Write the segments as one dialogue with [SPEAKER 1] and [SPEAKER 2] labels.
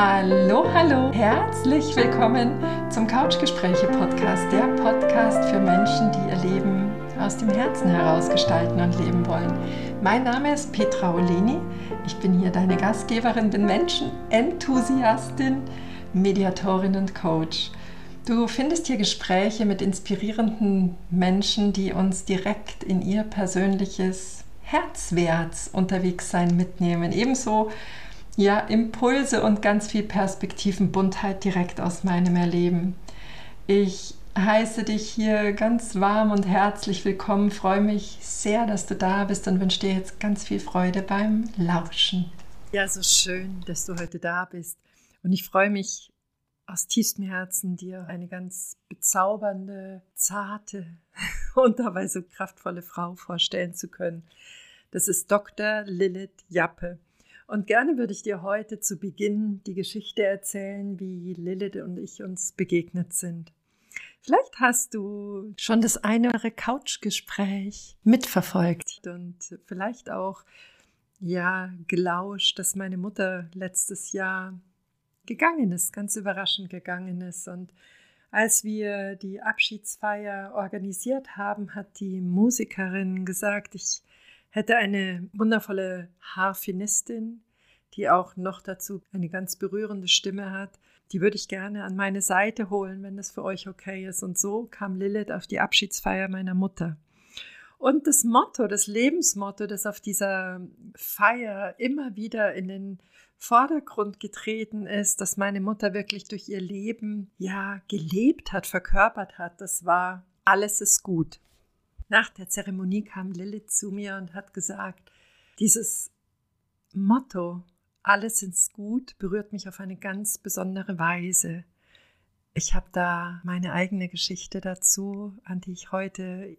[SPEAKER 1] Hallo, hallo, herzlich willkommen zum Couchgespräche Podcast, der Podcast für Menschen, die ihr Leben aus dem Herzen heraus gestalten und leben wollen. Mein Name ist Petra Oleni, ich bin hier deine Gastgeberin, bin Menschenenthusiastin, Mediatorin und Coach. Du findest hier Gespräche mit inspirierenden Menschen, die uns direkt in ihr persönliches Herzwärts unterwegs sein mitnehmen. Ebenso ja, Impulse und ganz viel Perspektivenbuntheit direkt aus meinem Erleben. Ich heiße dich hier ganz warm und herzlich willkommen, freue mich sehr, dass du da bist und wünsche dir jetzt ganz viel Freude beim Lauschen. Ja, so schön, dass du heute da bist. Und ich freue mich aus tiefstem Herzen, dir eine ganz bezaubernde, zarte und dabei so kraftvolle Frau vorstellen zu können. Das ist Dr. Lilith Jappe. Und gerne würde ich dir heute zu Beginn die Geschichte erzählen, wie Lilith und ich uns begegnet sind. Vielleicht hast du schon das eine oder andere Couchgespräch mitverfolgt und vielleicht auch ja gelauscht, dass meine Mutter letztes Jahr gegangen ist, ganz überraschend gegangen ist und als wir die Abschiedsfeier organisiert haben, hat die Musikerin gesagt, ich hätte eine wundervolle Harfenistin, die auch noch dazu eine ganz berührende Stimme hat. Die würde ich gerne an meine Seite holen, wenn das für euch okay ist. Und so kam Lilith auf die Abschiedsfeier meiner Mutter. Und das Motto, das Lebensmotto, das auf dieser Feier immer wieder in den Vordergrund getreten ist, dass meine Mutter wirklich durch ihr Leben ja gelebt hat, verkörpert hat, das war alles ist gut. Nach der Zeremonie kam Lilith zu mir und hat gesagt, dieses Motto, alles ist gut, berührt mich auf eine ganz besondere Weise. Ich habe da meine eigene Geschichte dazu, an die ich heute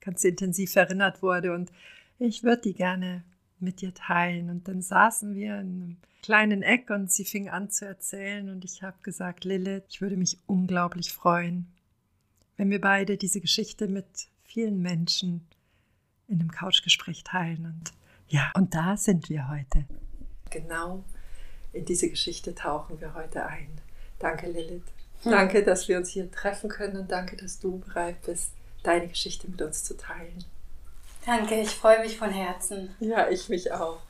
[SPEAKER 1] ganz intensiv erinnert wurde und ich würde die gerne mit dir teilen. Und dann saßen wir in einem kleinen Eck und sie fing an zu erzählen und ich habe gesagt, Lilith, ich würde mich unglaublich freuen, wenn wir beide diese Geschichte mit vielen Menschen in einem Couchgespräch teilen. Und ja, und da sind wir heute. Genau in diese Geschichte tauchen wir heute ein. Danke, Lilith. Hm. Danke, dass wir uns hier treffen können und danke, dass du bereit bist, deine Geschichte mit uns zu teilen.
[SPEAKER 2] Danke, ich freue mich von Herzen.
[SPEAKER 1] Ja, ich mich auch.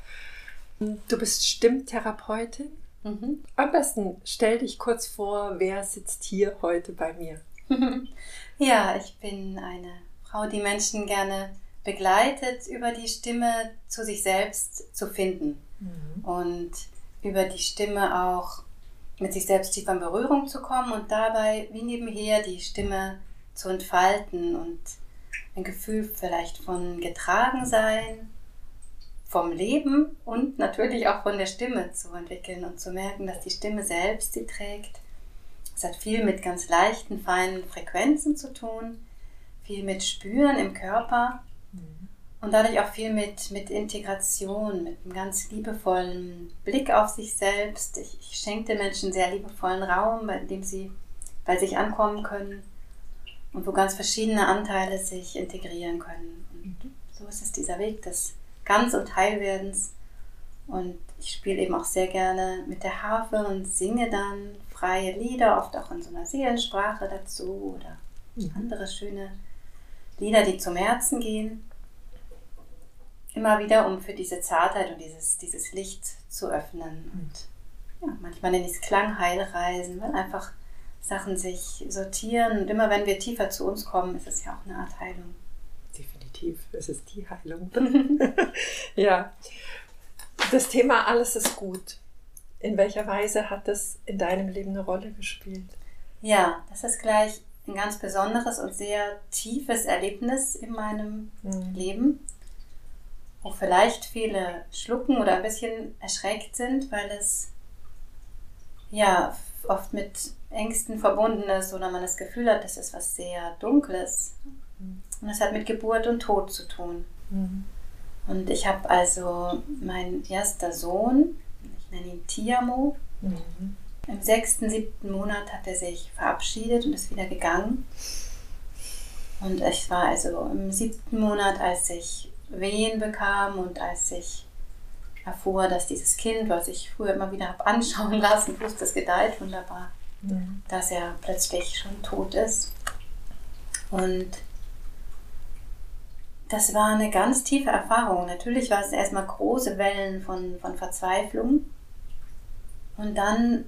[SPEAKER 1] Du bist Stimmtherapeutin. Mhm. Am besten stell dich kurz vor, wer sitzt hier heute bei mir?
[SPEAKER 2] ja, ich bin eine Frau, die Menschen gerne begleitet, über die Stimme zu sich selbst zu finden mhm. und über die Stimme auch mit sich selbst tiefer in Berührung zu kommen und dabei wie nebenher die Stimme zu entfalten und ein Gefühl vielleicht von Getragensein, vom Leben und natürlich auch von der Stimme zu entwickeln und zu merken, dass die Stimme selbst sie trägt. Es hat viel mit ganz leichten, feinen Frequenzen zu tun, viel mit Spüren im Körper und dadurch auch viel mit, mit Integration, mit einem ganz liebevollen Blick auf sich selbst. Ich, ich schenke den Menschen sehr liebevollen Raum, bei dem sie bei sich ankommen können und wo ganz verschiedene Anteile sich integrieren können. Und mhm. so ist es dieser Weg des Ganz- und Heilwerdens. Und ich spiele eben auch sehr gerne mit der Harfe und singe dann freie Lieder, oft auch in so einer Seelensprache dazu oder mhm. andere schöne Lieder, die zum Herzen gehen. Immer wieder, um für diese Zartheit und dieses, dieses Licht zu öffnen. Und ja, manchmal nenne ich es Klangheilreisen, weil einfach Sachen sich sortieren. Und immer wenn wir tiefer zu uns kommen, ist es ja auch eine Art Heilung.
[SPEAKER 1] Definitiv, es ist die Heilung. ja. Das Thema Alles ist gut. In welcher Weise hat das in deinem Leben eine Rolle gespielt?
[SPEAKER 2] Ja, das ist gleich ein ganz besonderes und sehr tiefes Erlebnis in meinem mhm. Leben, wo vielleicht viele schlucken oder ein bisschen erschreckt sind, weil es ja oft mit Ängsten verbunden ist oder man das Gefühl hat, das ist was sehr Dunkles. Und das hat mit Geburt und Tod zu tun. Mhm. Und ich habe also mein erster Sohn, ich nenne ihn Tiamo, mhm. Im sechsten, siebten Monat hat er sich verabschiedet und ist wieder gegangen. Und ich war also im siebten Monat, als ich Wehen bekam und als ich erfuhr, dass dieses Kind, was ich früher immer wieder habe anschauen lassen, plus das gedeiht wunderbar, mhm. dass er plötzlich schon tot ist. Und das war eine ganz tiefe Erfahrung. Natürlich war es erstmal große Wellen von, von Verzweiflung. Und dann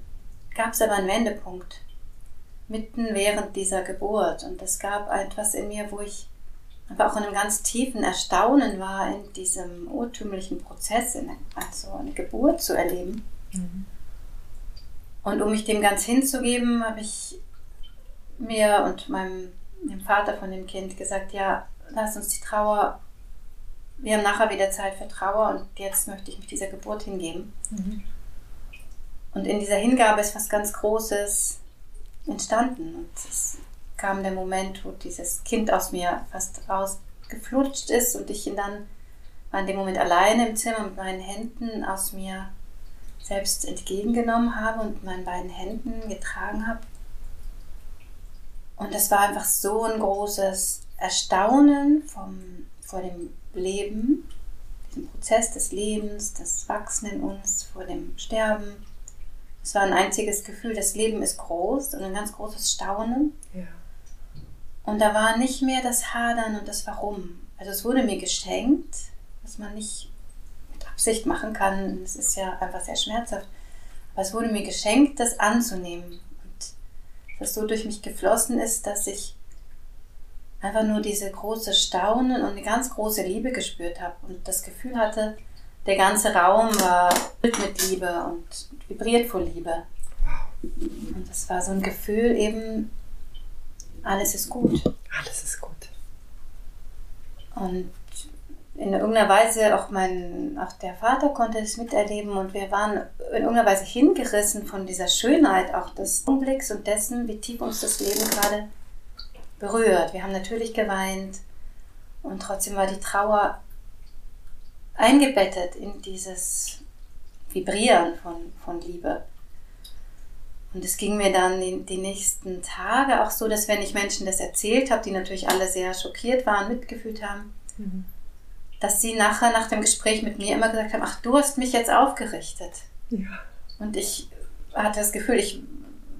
[SPEAKER 2] gab es aber einen Wendepunkt mitten während dieser Geburt. Und es gab etwas in mir, wo ich aber auch in einem ganz tiefen Erstaunen war, in diesem urtümlichen Prozess, in, also eine Geburt zu erleben. Mhm. Und um mich dem ganz hinzugeben, habe ich mir und meinem dem Vater von dem Kind gesagt, ja, lass uns die Trauer, wir haben nachher wieder Zeit für Trauer und jetzt möchte ich mich dieser Geburt hingeben. Mhm. Und in dieser Hingabe ist was ganz Großes entstanden. Und es kam der Moment, wo dieses Kind aus mir fast rausgeflutscht ist und ich ihn dann war in dem Moment alleine im Zimmer mit meinen Händen aus mir selbst entgegengenommen habe und mit meinen beiden Händen getragen habe. Und es war einfach so ein großes Erstaunen vom, vor dem Leben, diesem Prozess des Lebens, das Wachsen in uns, vor dem Sterben. Es war ein einziges Gefühl, das Leben ist groß und ein ganz großes Staunen. Ja. Und da war nicht mehr das Hadern und das Warum. Also es wurde mir geschenkt, was man nicht mit Absicht machen kann. Es ist ja einfach sehr schmerzhaft. Aber es wurde mir geschenkt, das anzunehmen. Und das so durch mich geflossen ist, dass ich einfach nur diese große Staunen und eine ganz große Liebe gespürt habe und das Gefühl hatte, der ganze Raum war füllt mit Liebe und vibriert vor Liebe. Und das war so ein Gefühl eben, alles ist gut.
[SPEAKER 1] Alles ist gut.
[SPEAKER 2] Und in irgendeiner Weise auch mein, auch der Vater konnte es miterleben und wir waren in irgendeiner Weise hingerissen von dieser Schönheit auch des Augenblicks und dessen, wie tief uns das Leben gerade berührt. Wir haben natürlich geweint und trotzdem war die Trauer eingebettet in dieses Vibrieren von, von Liebe. Und es ging mir dann die, die, nächsten Tage auch so, dass wenn ich Menschen das erzählt habe, die natürlich alle sehr schockiert waren, mitgefühlt haben, mhm. dass sie nachher nach dem Gespräch mit mir immer gesagt haben, ach, du hast mich jetzt aufgerichtet. Ja. Und ich hatte das Gefühl, ich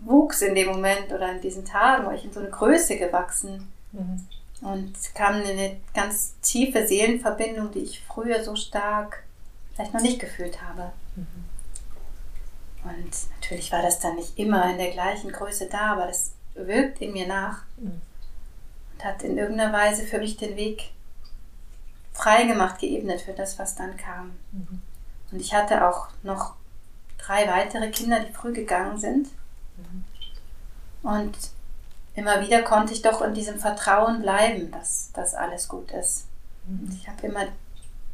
[SPEAKER 2] wuchs in dem Moment oder in diesen Tagen, war ich in so eine Größe gewachsen. Mhm. Und es kam eine ganz tiefe Seelenverbindung, die ich früher so stark vielleicht noch nicht gefühlt habe. Mhm. Und natürlich war das dann nicht immer in der gleichen Größe da, aber das wirkt in mir nach mhm. und hat in irgendeiner Weise für mich den Weg freigemacht, geebnet für das, was dann kam. Mhm. Und ich hatte auch noch drei weitere Kinder, die früh gegangen sind. Mhm. Und immer wieder konnte ich doch in diesem Vertrauen bleiben, dass das alles gut ist. Und ich habe immer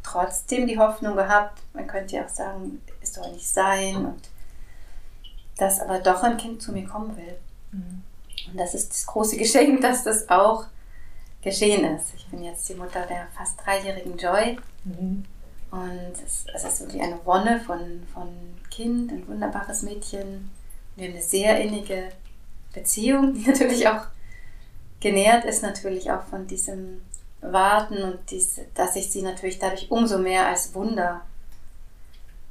[SPEAKER 2] trotzdem die Hoffnung gehabt, man könnte ja auch sagen, es soll nicht sein und dass aber doch ein Kind zu mir kommen will. Mhm. Und das ist das große Geschenk, dass das auch geschehen ist. Ich bin jetzt die Mutter der fast dreijährigen Joy. Mhm. Und es, es, ist wirklich eine Wonne von, von Kind, ein wunderbares Mädchen. Wir haben eine sehr innige Beziehung, die natürlich auch genährt ist, natürlich auch von diesem Warten und diese, dass ich sie natürlich dadurch umso mehr als Wunder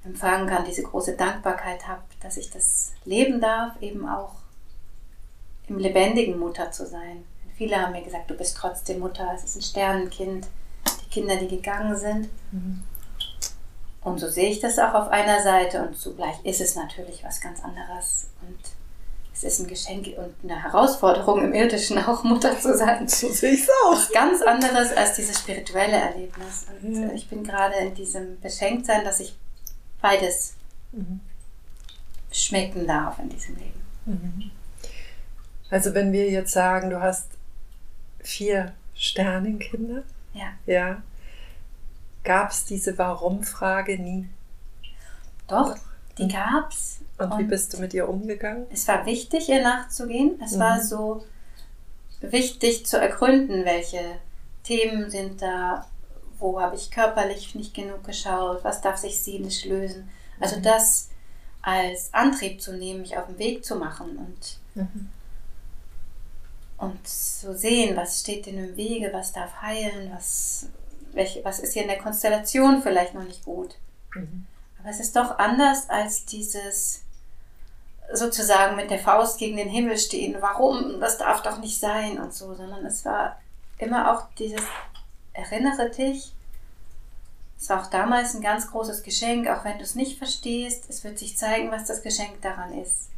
[SPEAKER 2] empfangen kann, diese große Dankbarkeit habe, dass ich das leben darf, eben auch im lebendigen Mutter zu sein. Viele haben mir gesagt, du bist trotzdem Mutter, es ist ein Sternenkind, die Kinder, die gegangen sind. Mhm. Und so sehe ich das auch auf einer Seite und zugleich ist es natürlich was ganz anderes. Und es ist ein Geschenk und eine Herausforderung im Irdischen auch Mutter zu sein.
[SPEAKER 1] So sehe ich es auch. Was
[SPEAKER 2] ganz anderes als dieses spirituelle Erlebnis. Und ja. ich bin gerade in diesem Beschenktsein, dass ich beides mhm. schmecken darf in diesem Leben. Mhm.
[SPEAKER 1] Also wenn wir jetzt sagen, du hast vier Sternenkinder.
[SPEAKER 2] Ja.
[SPEAKER 1] Ja. Gab es diese Warum-Frage nie?
[SPEAKER 2] Doch, die mhm.
[SPEAKER 1] Und, Und, wie bist du mit ihr umgegangen?
[SPEAKER 2] Es war wichtig, ihr nachzugehen. Es mhm. war so wichtig zu ergründen, welche Themen sind da, wo habe ich körperlich nicht genug geschaut, was darf sich seelisch lösen. Also mhm. das als Antrieb zu nehmen, mich auf den Weg zu machen und, mhm. und zu sehen, was steht denn im Wege, was darf heilen, was, welche, was ist hier in der Konstellation vielleicht noch nicht gut. Mhm. Aber es ist doch anders als dieses sozusagen mit der Faust gegen den Himmel stehen. Warum? Das darf doch nicht sein und so, sondern es war immer auch dieses Erinnere dich. Es war auch damals ein ganz großes Geschenk, auch wenn du es nicht verstehst. Es wird sich zeigen, was das Geschenk daran ist.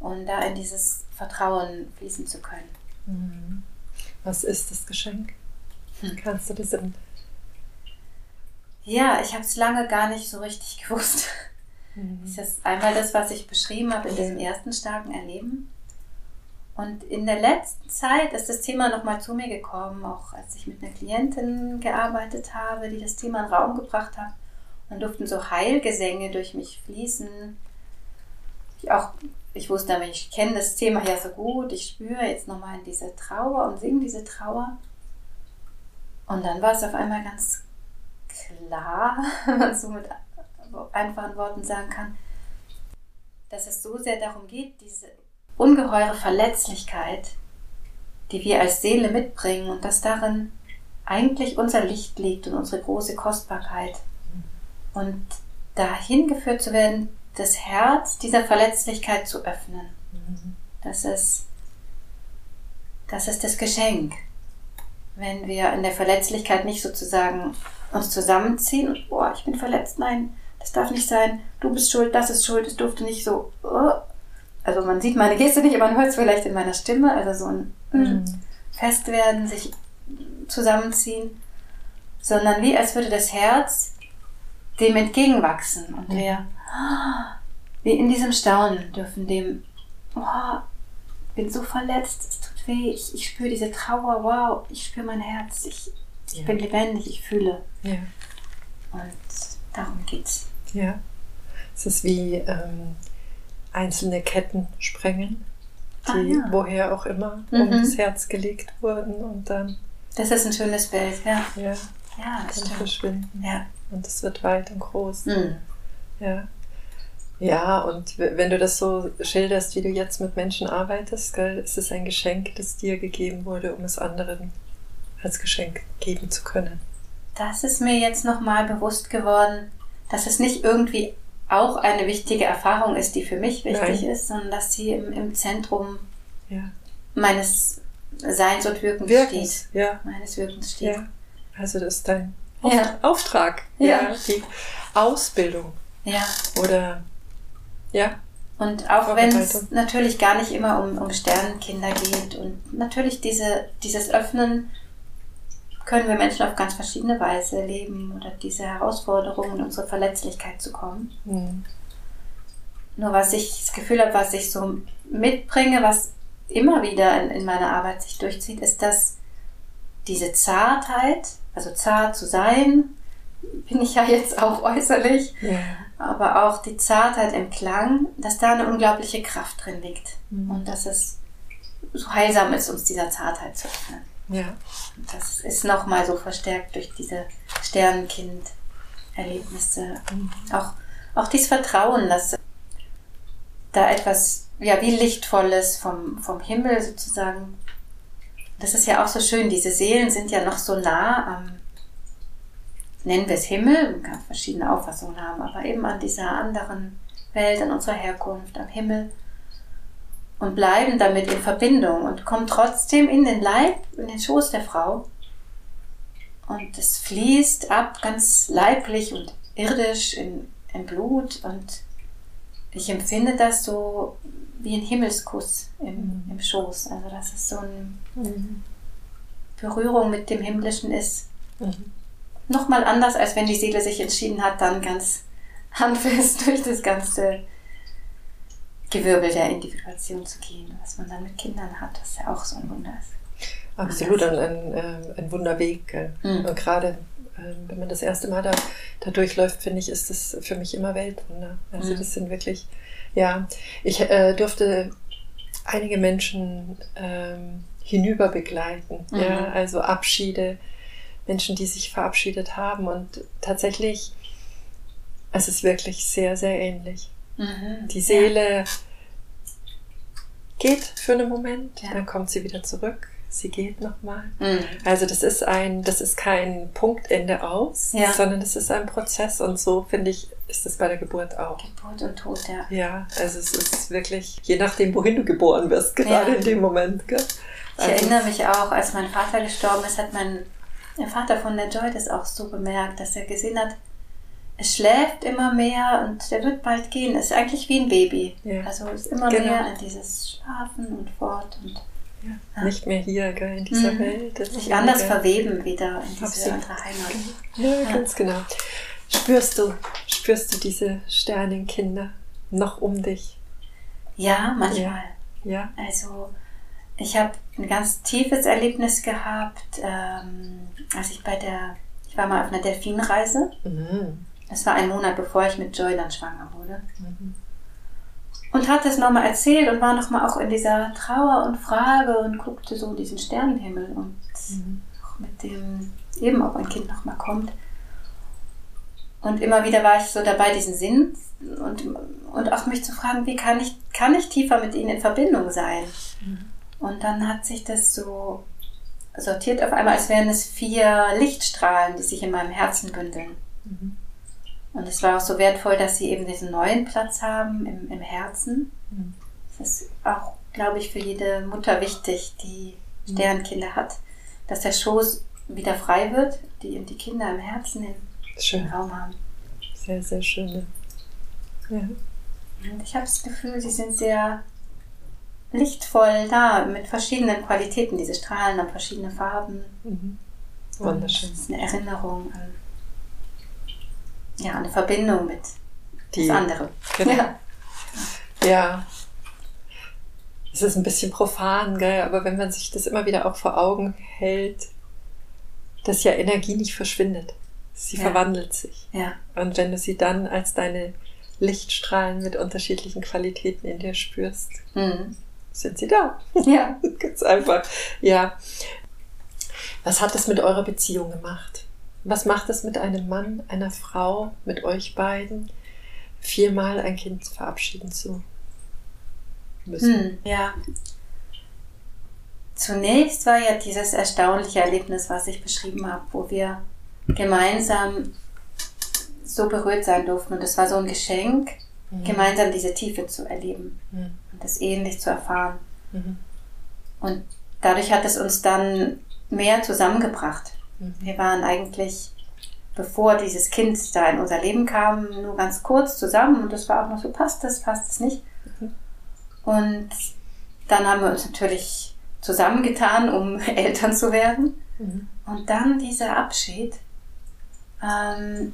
[SPEAKER 2] Und da in dieses Vertrauen fließen zu können.
[SPEAKER 1] Mhm. Was ist das Geschenk? Hm. Kannst du das in
[SPEAKER 2] ja, ich habe es lange gar nicht so richtig gewusst. Mhm. Das ist einmal das, was ich beschrieben habe in diesem ersten starken Erleben. Und in der letzten Zeit ist das Thema nochmal zu mir gekommen, auch als ich mit einer Klientin gearbeitet habe, die das Thema in den Raum gebracht hat. Dann durften so Heilgesänge durch mich fließen. Ich auch, ich wusste, ich kenne das Thema ja so gut, ich spüre jetzt nochmal in diese Trauer und singe diese Trauer. Und dann war es auf einmal ganz klar, wenn man so mit einfachen Worten sagen kann, dass es so sehr darum geht, diese ungeheure Verletzlichkeit, die wir als Seele mitbringen und dass darin eigentlich unser Licht liegt und unsere große Kostbarkeit. Und dahin geführt zu werden, das Herz dieser Verletzlichkeit zu öffnen. Das ist, das ist das Geschenk. Wenn wir in der Verletzlichkeit nicht sozusagen uns zusammenziehen und, boah, ich bin verletzt, nein, das darf nicht sein, du bist schuld, das ist schuld, es durfte nicht so. Oh. Also man sieht meine Geste nicht, aber man hört es vielleicht in meiner Stimme, also so ein mhm. Festwerden, sich zusammenziehen, sondern wie als würde das Herz dem entgegenwachsen und wir wie in diesem Staunen dürfen dem, oh, bin so verletzt, es tut weh, ich, ich spüre diese Trauer, wow, ich spüre mein Herz, ich, ich ja. bin lebendig, ich fühle. Ja. Und darum geht's.
[SPEAKER 1] Ja. Es ist wie ähm, einzelne Ketten sprengen, die ah, ja. woher auch immer mhm. um das Herz gelegt wurden und dann.
[SPEAKER 2] Das ist ein schönes Bild, ja.
[SPEAKER 1] Ja, ja das stimmt. verschwinden. Ja. Und es wird weit und groß. Mhm. Ja. Ja, und wenn du das so schilderst, wie du jetzt mit Menschen arbeitest, gell, ist es ein Geschenk, das dir gegeben wurde, um es anderen als Geschenk geben zu können.
[SPEAKER 2] Das ist mir jetzt nochmal bewusst geworden, dass es nicht irgendwie auch eine wichtige Erfahrung ist, die für mich wichtig Nein. ist, sondern dass sie im, im Zentrum ja. meines Seins und Wirkens, Wirkens steht. Ja. Meines Wirkens steht. Ja.
[SPEAKER 1] Also das ist dein Auf ja. Auftrag. Ja. Die Ausbildung.
[SPEAKER 2] Ja.
[SPEAKER 1] Oder ja.
[SPEAKER 2] Und auch wenn es natürlich gar nicht immer um, um Sternenkinder geht und natürlich diese, dieses Öffnen können wir Menschen auf ganz verschiedene Weise leben oder diese Herausforderungen, unsere Verletzlichkeit zu kommen. Mhm. Nur was ich das Gefühl habe, was ich so mitbringe, was immer wieder in, in meiner Arbeit sich durchzieht, ist, dass diese Zartheit, also zart zu sein, bin ich ja jetzt auch äußerlich, ja. aber auch die Zartheit im Klang, dass da eine unglaubliche Kraft drin liegt mhm. und dass es so heilsam ist, uns dieser Zartheit zu öffnen. Ja. Das ist nochmal so verstärkt durch diese Sternenkind-Erlebnisse. Mhm. Auch, auch dieses Vertrauen, dass da etwas, ja, wie Lichtvolles vom, vom Himmel sozusagen. Das ist ja auch so schön. Diese Seelen sind ja noch so nah am, nennen wir es Himmel, man kann verschiedene Auffassungen haben, aber eben an dieser anderen Welt, an unserer Herkunft, am Himmel und bleiben damit in Verbindung und kommen trotzdem in den Leib, in den Schoß der Frau. Und es fließt ab ganz leiblich und irdisch in, in Blut und ich empfinde das so wie ein Himmelskuss im, mhm. im Schoß. Also dass es so eine mhm. Berührung mit dem Himmlischen ist. Mhm. Nochmal anders, als wenn die Seele sich entschieden hat, dann ganz handfest durch das ganze Gewirbel der Individuation zu gehen, was man dann mit Kindern hat, was ja auch so ein Wunder ist.
[SPEAKER 1] Absolut, ein, ein, ähm, ein Wunderweg. Mhm. Und gerade ähm, wenn man das erste Mal da, da durchläuft, finde ich, ist das für mich immer Weltwunder. Also mhm. das sind wirklich, ja, ich äh, durfte einige Menschen ähm, hinüber begleiten, mhm. ja, also Abschiede, Menschen, die sich verabschiedet haben und tatsächlich, es ist wirklich sehr, sehr ähnlich. Mhm. Die Seele ja. geht für einen Moment, ja. dann kommt sie wieder zurück. sie geht nochmal. Mhm. Also das ist ein, das ist kein Punktende aus, ja. sondern das ist ein Prozess und so finde ich, ist das bei der Geburt auch.
[SPEAKER 2] Geburt und Tod, ja.
[SPEAKER 1] Ja, also es ist wirklich, je nachdem, wohin du geboren wirst, gerade in dem Moment. Gell?
[SPEAKER 2] Also ich erinnere mich auch, als mein Vater gestorben ist, hat mein der Vater von der Joy das auch so bemerkt, dass er gesehen hat, es schläft immer mehr und der wird bald gehen. Es ist eigentlich wie ein Baby. Ja. Also es ist immer genau. mehr in dieses Schlafen und fort und
[SPEAKER 1] ja. Ja. nicht mehr hier gell, in dieser mhm. Welt.
[SPEAKER 2] Sich anders verweben wieder in diese andere Heimat.
[SPEAKER 1] Ja, ganz genau. Spürst du, spürst du diese Sternenkinder noch um dich?
[SPEAKER 2] Ja, manchmal. Ja. Also ich habe ein ganz tiefes Erlebnis gehabt, ähm, als ich bei der, ich war mal auf einer Delfinreise. Mhm. Das war ein Monat, bevor ich mit Joy dann schwanger wurde. Mhm. Und hatte es nochmal erzählt und war nochmal auch in dieser Trauer und Frage und guckte so diesen Sternenhimmel und mhm. auch mit dem, eben ob ein Kind nochmal kommt. Und immer wieder war ich so dabei, diesen Sinn und, und auch mich zu fragen, wie kann ich, kann ich tiefer mit ihnen in Verbindung sein? Mhm. Und dann hat sich das so sortiert auf einmal, als wären es vier Lichtstrahlen, die sich in meinem Herzen bündeln. Mhm. Und es war auch so wertvoll, dass sie eben diesen neuen Platz haben im, im Herzen. Mhm. Das ist auch, glaube ich, für jede Mutter wichtig, die mhm. Sternkinder hat, dass der Schoß wieder frei wird, die die Kinder im Herzen im Raum haben.
[SPEAKER 1] Sehr, sehr schön. Ja.
[SPEAKER 2] Und ich habe das Gefühl, sie sind sehr lichtvoll da, mit verschiedenen Qualitäten. Diese Strahlen haben verschiedene Farben. Mhm.
[SPEAKER 1] Wunderschön.
[SPEAKER 2] Das ist eine Erinnerung an ja, eine Verbindung mit Die, das andere. Genau. Ja.
[SPEAKER 1] ja. Es ist ein bisschen profan, gell? aber wenn man sich das immer wieder auch vor Augen hält, dass ja Energie nicht verschwindet. Sie ja. verwandelt sich.
[SPEAKER 2] Ja.
[SPEAKER 1] Und wenn du sie dann als deine Lichtstrahlen mit unterschiedlichen Qualitäten in dir spürst, mhm. sind sie da.
[SPEAKER 2] Ja.
[SPEAKER 1] Ganz einfach. Ja. Was hat es mit eurer Beziehung gemacht? Was macht es mit einem Mann, einer Frau, mit euch beiden, viermal ein Kind verabschieden zu müssen? Hm,
[SPEAKER 2] ja. Zunächst war ja dieses erstaunliche Erlebnis, was ich beschrieben habe, wo wir gemeinsam so berührt sein durften. Und es war so ein Geschenk, mhm. gemeinsam diese Tiefe zu erleben mhm. und das ähnlich zu erfahren. Mhm. Und dadurch hat es uns dann mehr zusammengebracht. Wir waren eigentlich, bevor dieses Kind da in unser Leben kam, nur ganz kurz zusammen und das war auch noch so, passt das, passt es nicht. Mhm. Und dann haben wir uns natürlich zusammengetan, um Eltern zu werden. Mhm. Und dann dieser Abschied. Ähm,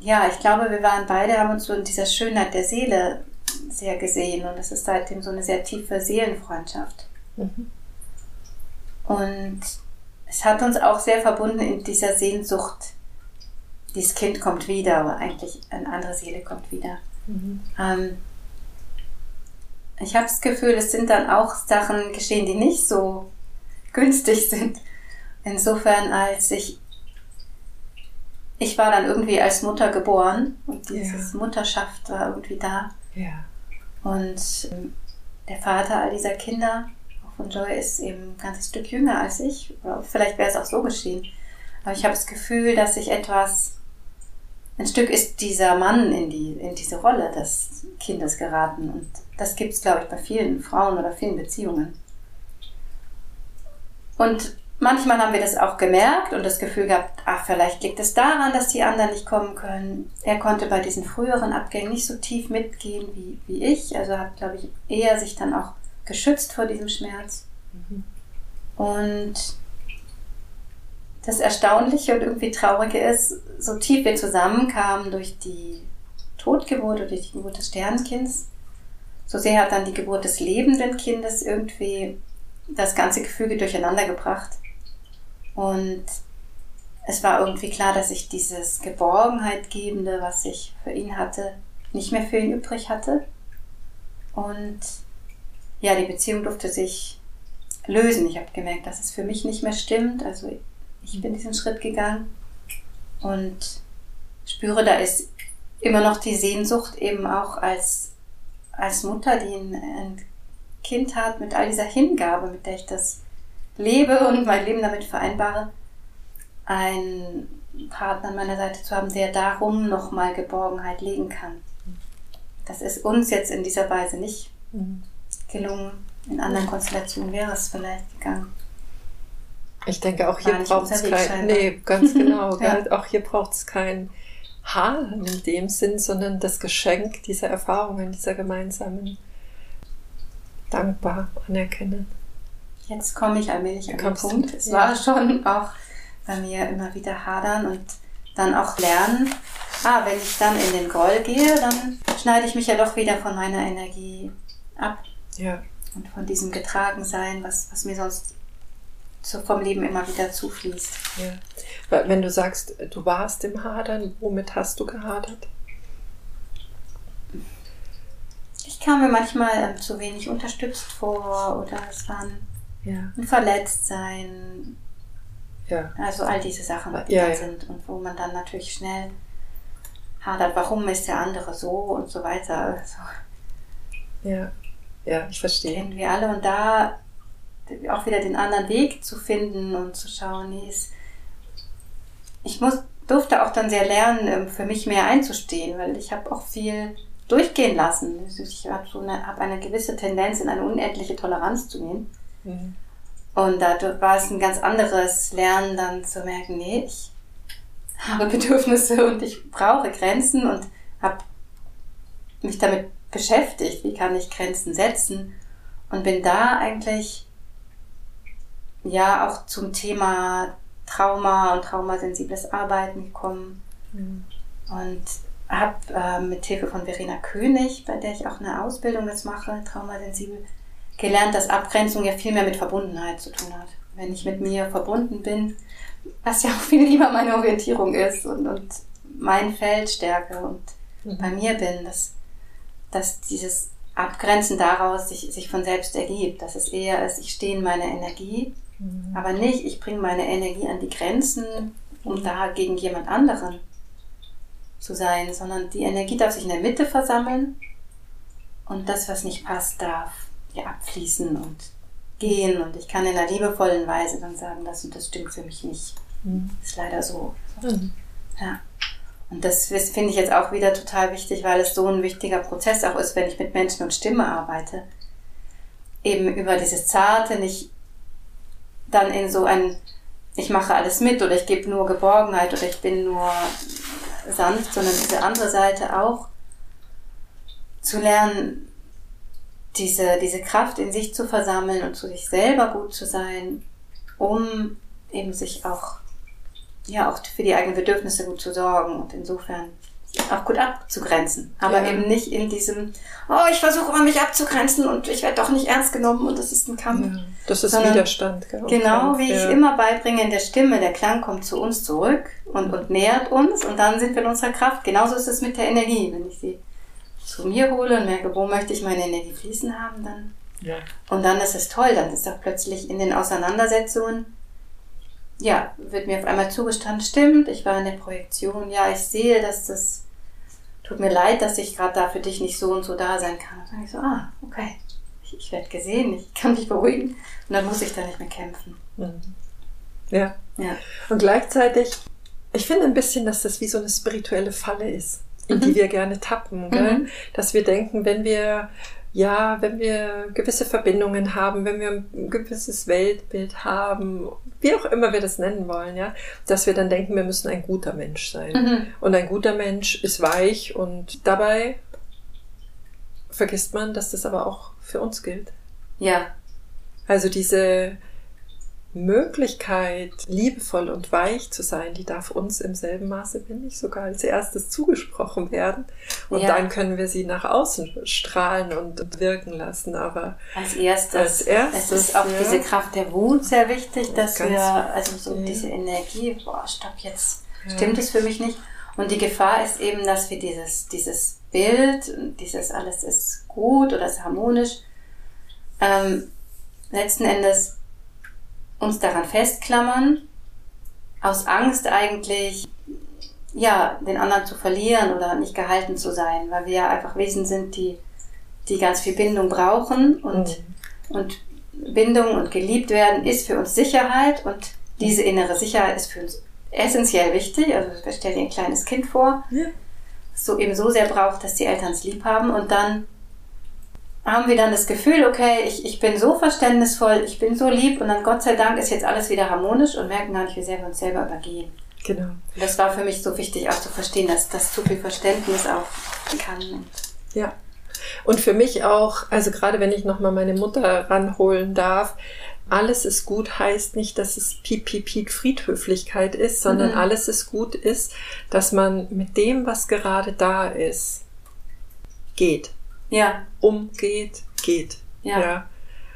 [SPEAKER 2] ja, ich glaube, wir waren beide, haben uns so in dieser Schönheit der Seele sehr gesehen und es ist seitdem so eine sehr tiefe Seelenfreundschaft. Mhm. Und es hat uns auch sehr verbunden in dieser Sehnsucht, dieses Kind kommt wieder, aber eigentlich eine andere Seele kommt wieder. Mhm. Ähm, ich habe das Gefühl, es sind dann auch Sachen geschehen, die nicht so günstig sind. Insofern, als ich, ich war dann irgendwie als Mutter geboren und dieses ja. Mutterschaft war irgendwie da.
[SPEAKER 1] Ja.
[SPEAKER 2] Und ähm, der Vater all dieser Kinder und Joy ist eben ein ganzes Stück jünger als ich. Vielleicht wäre es auch so geschehen. Aber ich habe das Gefühl, dass sich etwas, ein Stück ist dieser Mann in, die, in diese Rolle des Kindes geraten. Und das gibt es, glaube ich, bei vielen Frauen oder vielen Beziehungen. Und manchmal haben wir das auch gemerkt und das Gefühl gehabt, ach, vielleicht liegt es daran, dass die anderen nicht kommen können. Er konnte bei diesen früheren Abgängen nicht so tief mitgehen wie, wie ich. Also hat, glaube ich, eher sich dann auch geschützt vor diesem Schmerz. Mhm. Und das Erstaunliche und irgendwie Traurige ist, so tief wir zusammenkamen durch die Totgeburt oder durch die Geburt des Sternenkinds, so sehr hat dann die Geburt des lebenden Kindes irgendwie das ganze Gefüge durcheinander gebracht. Und es war irgendwie klar, dass ich dieses Geborgenheitgebende, was ich für ihn hatte, nicht mehr für ihn übrig hatte. Und ja, die Beziehung durfte sich lösen. Ich habe gemerkt, dass es für mich nicht mehr stimmt. Also ich bin diesen Schritt gegangen und spüre, da ist immer noch die Sehnsucht eben auch als, als Mutter, die ein, ein Kindheit, mit all dieser Hingabe, mit der ich das lebe und mein Leben damit vereinbare, einen Partner an meiner Seite zu haben, der darum nochmal Geborgenheit legen kann. Das ist uns jetzt in dieser Weise nicht mhm. Gelungen. In anderen Konstellationen wäre es vielleicht gegangen.
[SPEAKER 1] Ich denke, auch hier braucht es kein, nee, ganz genau, ja. auch hier braucht es kein Haaren in dem Sinn, sondern das Geschenk dieser Erfahrungen, dieser gemeinsamen dankbar anerkennen.
[SPEAKER 2] Jetzt komme ich allmählich an den Punkt. Es ja. war schon auch bei mir immer wieder hadern und dann auch lernen, ah, wenn ich dann in den Groll gehe, dann schneide ich mich ja doch wieder von meiner Energie ab.
[SPEAKER 1] Ja.
[SPEAKER 2] Und von diesem Getragensein, was, was mir sonst so vom Leben immer wieder zufließt.
[SPEAKER 1] Ja. Wenn du sagst, du warst im Hadern, womit hast du gehadert?
[SPEAKER 2] Ich kam mir manchmal ähm, zu wenig unterstützt vor oder es war ein, ja. ein Verletztsein. Ja. Also all diese Sachen, die ja, da sind und wo man dann natürlich schnell hadert, warum ist der andere so und so weiter. Also,
[SPEAKER 1] ja, ja, ich verstehe.
[SPEAKER 2] Kennen wir alle und da auch wieder den anderen Weg zu finden und zu schauen, nee, ist, ich muss, durfte auch dann sehr lernen, ähm, für mich mehr einzustehen, weil ich habe auch viel durchgehen lassen. Ich habe so eine, hab eine gewisse Tendenz, in eine unendliche Toleranz zu gehen. Mhm. Und da war es ein ganz anderes Lernen, dann zu merken, nee, ich habe Bedürfnisse und ich brauche Grenzen und habe mich damit beschäftigt, wie kann ich Grenzen setzen und bin da eigentlich ja auch zum Thema Trauma und traumasensibles Arbeiten gekommen mhm. und habe äh, mit Hilfe von Verena König, bei der ich auch eine Ausbildung jetzt mache, traumasensibel, gelernt, dass Abgrenzung ja viel mehr mit Verbundenheit zu tun hat. Wenn ich mit mir verbunden bin, was ja auch viel lieber meine Orientierung ist und, und mein Feld stärke und mhm. bei mir bin, dass, dass dieses Abgrenzen daraus sich, sich von selbst ergibt, dass es eher ist, ich stehe in meiner Energie Mhm. Aber nicht, ich bringe meine Energie an die Grenzen, um da gegen jemand anderen zu sein, sondern die Energie darf sich in der Mitte versammeln und das, was nicht passt, darf ja abfließen und gehen und ich kann in einer liebevollen Weise dann sagen, das und das stimmt für mich nicht. Mhm. Ist leider so. Mhm. Ja. Und das finde ich jetzt auch wieder total wichtig, weil es so ein wichtiger Prozess auch ist, wenn ich mit Menschen und Stimme arbeite. Eben über dieses Zarte nicht dann in so ein, ich mache alles mit oder ich gebe nur Geborgenheit oder ich bin nur sanft, sondern diese andere Seite auch zu lernen, diese, diese Kraft in sich zu versammeln und zu sich selber gut zu sein, um eben sich auch, ja, auch für die eigenen Bedürfnisse gut zu sorgen und insofern auch gut abzugrenzen. Aber ja. eben nicht in diesem, oh, ich versuche immer mich abzugrenzen und ich werde doch nicht ernst genommen und das ist ein Kampf. Ja.
[SPEAKER 1] Das ist Sondern Widerstand.
[SPEAKER 2] Genau, genau wie ja. ich immer beibringe in der Stimme, der Klang kommt zu uns zurück und, und nähert uns und dann sind wir in unserer Kraft. Genauso ist es mit der Energie. Wenn ich sie zu mir hole und merke, wo möchte ich meine Energie fließen haben, dann. Ja. Und dann ist es toll, dann ist auch plötzlich in den Auseinandersetzungen ja, wird mir auf einmal zugestanden, stimmt, ich war in der Projektion, ja, ich sehe, dass das, tut mir leid, dass ich gerade da für dich nicht so und so da sein kann. Und dann ich so, ah, okay, ich, ich werde gesehen, ich kann mich beruhigen und dann muss ich da nicht mehr kämpfen.
[SPEAKER 1] Mhm. Ja. ja. Und gleichzeitig, ich finde ein bisschen, dass das wie so eine spirituelle Falle ist, in mhm. die wir gerne tappen, gell? Mhm. dass wir denken, wenn wir ja, wenn wir gewisse Verbindungen haben, wenn wir ein gewisses Weltbild haben, wie auch immer wir das nennen wollen, ja, dass wir dann denken, wir müssen ein guter Mensch sein. Mhm. Und ein guter Mensch ist weich und dabei vergisst man, dass das aber auch für uns gilt.
[SPEAKER 2] Ja.
[SPEAKER 1] Also diese Möglichkeit, liebevoll und weich zu sein, die darf uns im selben Maße, bin ich, sogar als erstes zugesprochen werden. Und ja. dann können wir sie nach außen strahlen und wirken lassen. Aber
[SPEAKER 2] als erstes, als erstes es ist auch ja. diese Kraft der Wut sehr wichtig, dass Ganz wir, also so ja. diese Energie, boah, stopp, jetzt stimmt es für mich nicht. Und die Gefahr ist eben, dass wir dieses, dieses Bild, dieses alles ist gut oder ist harmonisch, ähm, letzten Endes uns daran festklammern, aus Angst eigentlich, ja, den anderen zu verlieren oder nicht gehalten zu sein, weil wir ja einfach Wesen sind, die, die ganz viel Bindung brauchen und mhm. Und Bindung und geliebt werden ist für uns Sicherheit und diese innere Sicherheit ist für uns essentiell wichtig. Also stell dir ein kleines Kind vor, ja. das so eben so sehr braucht, dass die Eltern es lieb haben und dann haben wir dann das Gefühl, okay, ich, ich bin so verständnisvoll, ich bin so lieb und dann Gott sei Dank ist jetzt alles wieder harmonisch und merken gar nicht, wie sehr wir uns selber übergehen. Genau. Und das war für mich so wichtig auch zu verstehen, dass das zu viel Verständnis auch kann.
[SPEAKER 1] Ja. Und für mich auch, also gerade wenn ich nochmal meine Mutter ranholen darf, alles ist gut heißt nicht, dass es piep, piep, piep Friedhöflichkeit ist, sondern mhm. alles ist gut ist, dass man mit dem, was gerade da ist, geht. Ja. Umgeht, geht. Ja. ja.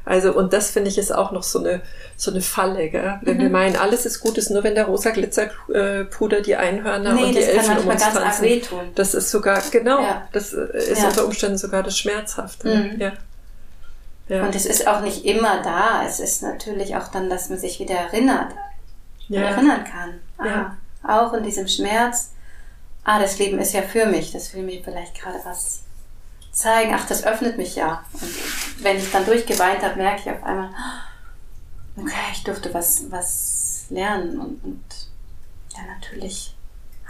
[SPEAKER 1] Also, und das finde ich ist auch noch so eine, so eine Falle, gell? Wenn mhm. wir meinen, alles ist gut, ist nur wenn der rosa Glitzerpuder die Einhörner nee, und die Elfen um uns ganz tanzen. Wehtun. Das ist sogar, genau, ja. das ist ja. unter Umständen sogar das Schmerzhafte. Mhm. Ja.
[SPEAKER 2] Ja. Und es ist auch nicht immer da. Es ist natürlich auch dann, dass man sich wieder erinnert, ja. erinnern kann. Ah, ja. Auch in diesem Schmerz. Ah, das Leben ist ja für mich. Das will mir vielleicht gerade was zeigen. Ach, das öffnet mich ja. Und wenn ich dann durchgeweint habe, merke ich auf einmal, okay, ich durfte was, was lernen. Und, und ja, natürlich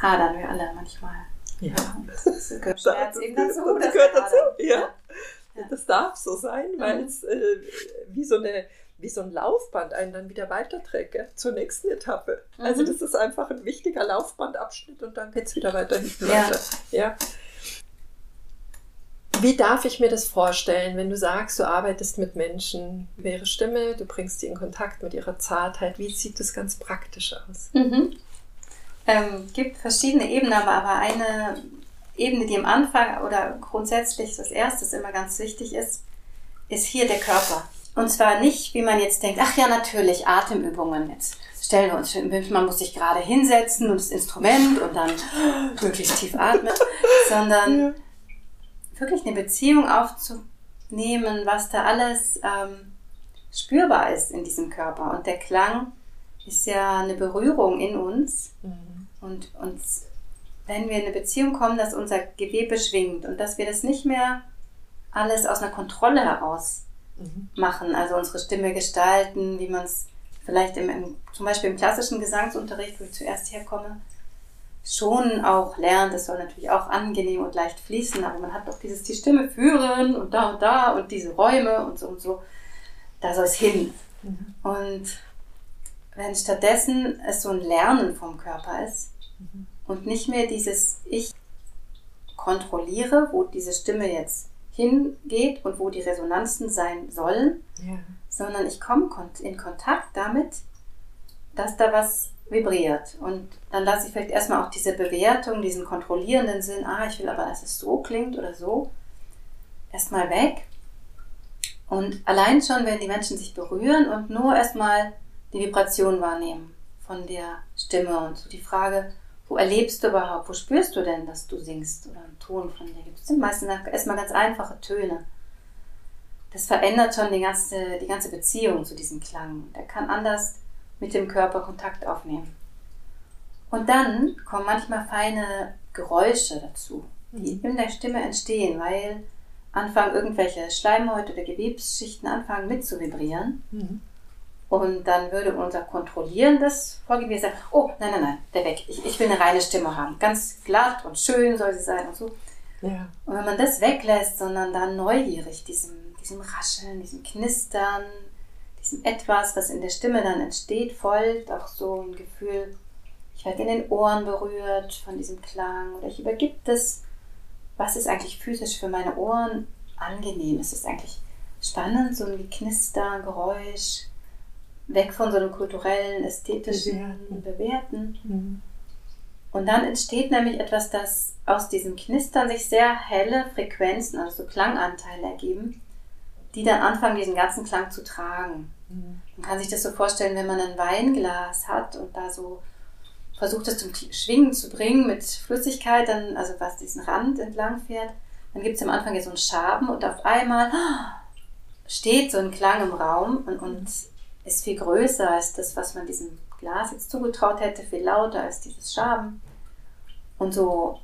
[SPEAKER 2] hadern wir alle manchmal. Ja. Das gehört Schmerz eben dazu. Das gehört dazu,
[SPEAKER 1] ja. Ja. Das darf so sein, weil mhm. es äh, wie, so eine, wie so ein Laufband einen dann wieder weiterträgt gell? zur nächsten Etappe. Also mhm. Also das ist einfach ein wichtiger Laufbandabschnitt und dann geht es wieder weiter hinten ja. weiter. Ja. Wie darf ich mir das vorstellen, wenn du sagst, du arbeitest mit Menschen, wäre Stimme, du bringst sie in Kontakt mit ihrer Zartheit, wie sieht das ganz praktisch aus?
[SPEAKER 2] Mhm. Ähm, gibt verschiedene Ebenen, aber eine Ebene, die am Anfang oder grundsätzlich das Erste immer ganz wichtig ist, ist hier der Körper. Und zwar nicht, wie man jetzt denkt, ach ja, natürlich, Atemübungen. Jetzt stellen wir uns, man muss sich gerade hinsetzen und das Instrument und dann möglichst tief atmen, sondern wirklich eine Beziehung aufzunehmen, was da alles ähm, spürbar ist in diesem Körper. Und der Klang ist ja eine Berührung in uns mhm. und uns wenn wir in eine Beziehung kommen, dass unser Gewebe schwingt und dass wir das nicht mehr alles aus einer Kontrolle heraus mhm. machen, also unsere Stimme gestalten, wie man es vielleicht im, im, zum Beispiel im klassischen Gesangsunterricht, wo ich zuerst herkomme, schon auch lernt. Es soll natürlich auch angenehm und leicht fließen, aber man hat doch dieses, die Stimme führen und da und da und diese Räume und so und so. Da soll es hin. Mhm. Und wenn stattdessen es so ein Lernen vom Körper ist, mhm und nicht mehr dieses Ich kontrolliere, wo diese Stimme jetzt hingeht und wo die Resonanzen sein sollen, ja. sondern ich komme in Kontakt damit, dass da was vibriert. Und dann lasse ich vielleicht erstmal auch diese Bewertung, diesen kontrollierenden Sinn, ah, ich will aber, dass es so klingt oder so, erstmal weg. Und allein schon, wenn die Menschen sich berühren und nur erstmal die Vibration wahrnehmen von der Stimme und so die Frage, wo erlebst du überhaupt, wo spürst du denn, dass du singst oder einen Ton von dir gibt? Das sind meistens erstmal ganz einfache Töne. Das verändert schon die ganze, die ganze Beziehung zu diesem Klang. Der kann anders mit dem Körper Kontakt aufnehmen. Und dann kommen manchmal feine Geräusche dazu, die mhm. in der Stimme entstehen, weil anfangen irgendwelche Schleimhäute oder Gewebsschichten anfangen mit zu vibrieren. Mhm. Und dann würde unser kontrollierendes Vorgehen sagen, oh, nein, nein, nein, der weg. Ich, ich will eine reine Stimme haben. Ganz glatt und schön soll sie sein und so. Ja. Und wenn man das weglässt, sondern dann neugierig diesem, diesem Rascheln, diesem Knistern, diesem Etwas, was in der Stimme dann entsteht, folgt, auch so ein Gefühl, ich werde in den Ohren berührt von diesem Klang oder ich übergib das, was ist eigentlich physisch für meine Ohren angenehm? Ist es eigentlich spannend, so ein Knistern, Geräusch? weg von so einem kulturellen, ästhetischen Bewerten. Bewerten. Mhm. Und dann entsteht nämlich etwas, das aus diesem Knistern sich sehr helle Frequenzen, also so Klanganteile ergeben, die dann anfangen, diesen ganzen Klang zu tragen. Mhm. Man kann sich das so vorstellen, wenn man ein Weinglas hat und da so versucht, es zum Schwingen zu bringen mit Flüssigkeit, dann, also was diesen Rand entlang fährt, dann gibt es am Anfang ja so einen Schaben und auf einmal steht so ein Klang im Raum und, und ist viel größer als das, was man diesem Glas jetzt zugetraut hätte, viel lauter als dieses Schaben. Und so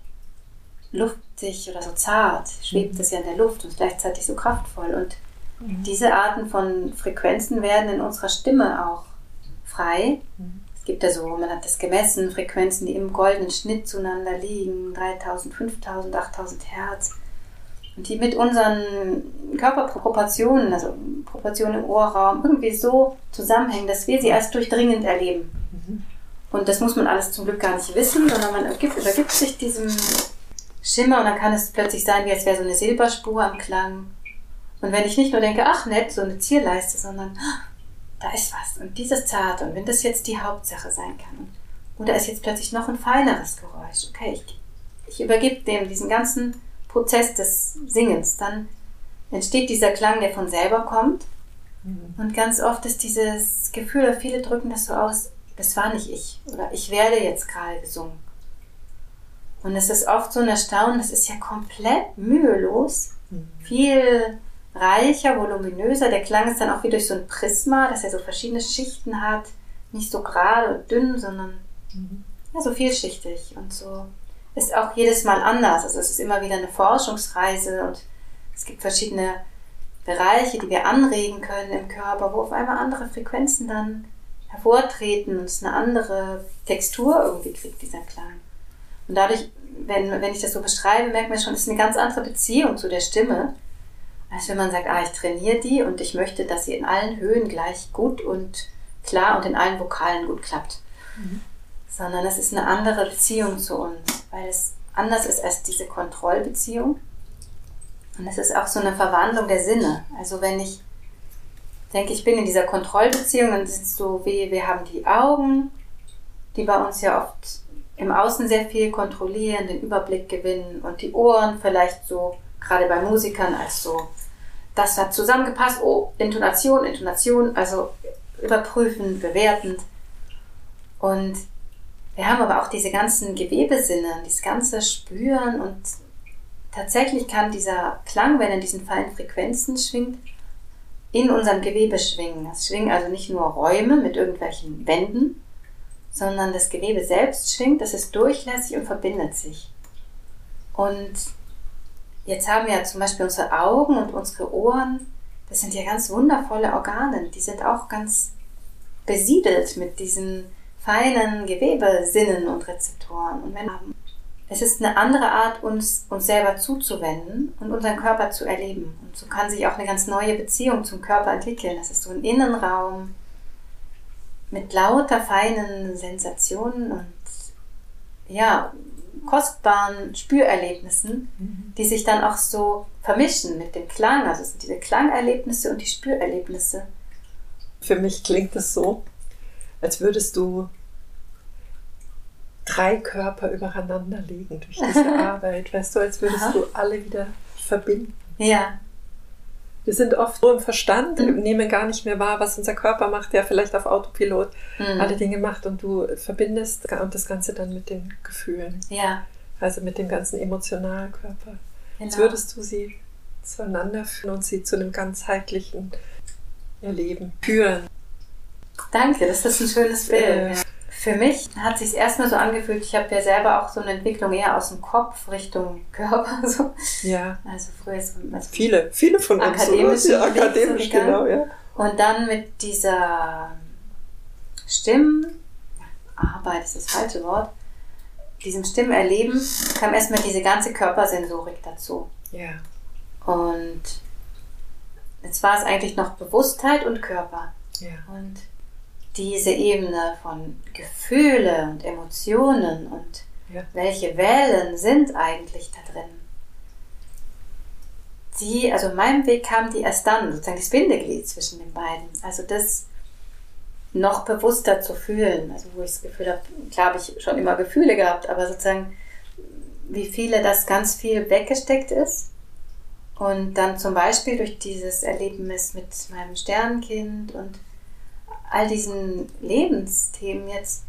[SPEAKER 2] luftig oder so zart schwebt mhm. es ja in der Luft und gleichzeitig so kraftvoll. Und Diese Arten von Frequenzen werden in unserer Stimme auch frei. Es gibt ja so, man hat das gemessen, Frequenzen, die im goldenen Schnitt zueinander liegen, 3000, 5000, 8000 Hertz. Und die mit unseren Körperproportionen, also Proportionen im Ohrraum, irgendwie so zusammenhängen, dass wir sie als durchdringend erleben. Und das muss man alles zum Glück gar nicht wissen, sondern man ergibt, übergibt sich diesem Schimmer und dann kann es plötzlich sein, wie als wäre so eine Silberspur am Klang. Und wenn ich nicht nur denke, ach nett, so eine Zierleiste, sondern ah, da ist was und dieses Zarte und wenn das jetzt die Hauptsache sein kann. Oder ist jetzt plötzlich noch ein feineres Geräusch. Okay, ich, ich übergebe dem diesen ganzen Prozess des Singens. Dann entsteht dieser Klang, der von selber kommt. Mhm. Und ganz oft ist dieses Gefühl, viele drücken das so aus, das war nicht ich oder ich werde jetzt gerade gesungen. Und es ist oft so ein Erstaunen, das ist ja komplett mühelos, mhm. viel reicher, voluminöser. Der Klang ist dann auch wie durch so ein Prisma, dass er so verschiedene Schichten hat, nicht so gerade und dünn, sondern mhm. ja, so vielschichtig und so ist auch jedes Mal anders. Also es ist immer wieder eine Forschungsreise und es gibt verschiedene Bereiche, die wir anregen können im Körper, wo auf einmal andere Frequenzen dann hervortreten und es eine andere Textur irgendwie kriegt, dieser Klang. Und dadurch, wenn, wenn ich das so beschreibe, merkt man schon, es ist eine ganz andere Beziehung zu der Stimme, als wenn man sagt, ah, ich trainiere die und ich möchte, dass sie in allen Höhen gleich gut und klar und in allen Vokalen gut klappt. Mhm. Sondern es ist eine andere Beziehung zu uns, weil es anders ist als diese Kontrollbeziehung. Und es ist auch so eine Verwandlung der Sinne. Also wenn ich denke, ich bin in dieser Kontrollbeziehung, dann ist es so wie, wir haben die Augen, die bei uns ja oft im Außen sehr viel kontrollieren, den Überblick gewinnen und die Ohren vielleicht so, gerade bei Musikern, als so, das hat zusammengepasst, oh, Intonation, Intonation, also überprüfen, bewertend. Und wir haben aber auch diese ganzen Gewebesinne, dieses ganze Spüren und tatsächlich kann dieser Klang, wenn er in diesen feinen Frequenzen schwingt, in unserem Gewebe schwingen. Es schwingen also nicht nur Räume mit irgendwelchen Wänden, sondern das Gewebe selbst schwingt, das ist durchlässig und verbindet sich. Und jetzt haben wir ja zum Beispiel unsere Augen und unsere Ohren, das sind ja ganz wundervolle Organe, die sind auch ganz besiedelt mit diesen feinen Gewebesinnen und Rezeptoren. Und wenn es ist eine andere Art, uns, uns selber zuzuwenden und unseren Körper zu erleben. Und so kann sich auch eine ganz neue Beziehung zum Körper entwickeln. Das ist so ein Innenraum, mit lauter feinen Sensationen und ja, kostbaren Spürerlebnissen, mhm. die sich dann auch so vermischen mit dem Klang. Also es sind diese Klangerlebnisse und die Spürerlebnisse.
[SPEAKER 1] Für mich klingt es so, als würdest du drei Körper übereinander legen durch diese Arbeit. Weißt du, als würdest Aha. du alle wieder verbinden.
[SPEAKER 2] Ja.
[SPEAKER 1] Wir sind oft so im Verstand, mhm. nehmen gar nicht mehr wahr, was unser Körper macht, der vielleicht auf Autopilot mhm. alle Dinge macht und du verbindest und das Ganze dann mit den Gefühlen.
[SPEAKER 2] Ja.
[SPEAKER 1] Also mit dem ganzen Emotionalkörper. Genau. Als würdest du sie zueinander führen und sie zu einem ganzheitlichen Erleben führen.
[SPEAKER 2] Danke, das ist ein schönes Bild. Äh, für mich hat sich erstmal so angefühlt, ich habe ja selber auch so eine Entwicklung eher aus dem Kopf Richtung Körper. So.
[SPEAKER 1] Ja.
[SPEAKER 2] Also früher so, also
[SPEAKER 1] viele, viele von uns.
[SPEAKER 2] Akademisch,
[SPEAKER 1] so, ja, akademisch genau, ja.
[SPEAKER 2] Und dann mit dieser Stimmenarbeit ist das falsche Wort, diesem Stimmerleben kam erstmal diese ganze Körpersensorik dazu.
[SPEAKER 1] Ja.
[SPEAKER 2] Und jetzt war es eigentlich noch Bewusstheit und Körper.
[SPEAKER 1] Ja.
[SPEAKER 2] Und diese Ebene von Gefühle und Emotionen und ja. welche Wellen sind eigentlich da drin. Die, also in meinem Weg kam die erst dann, sozusagen das Bindeglied zwischen den beiden. Also das noch bewusster zu fühlen. Also wo ich das Gefühl habe, klar habe ich schon immer Gefühle gehabt, aber sozusagen wie viele das ganz viel weggesteckt ist. Und dann zum Beispiel durch dieses Erlebnis mit meinem Sternenkind und all diesen Lebensthemen jetzt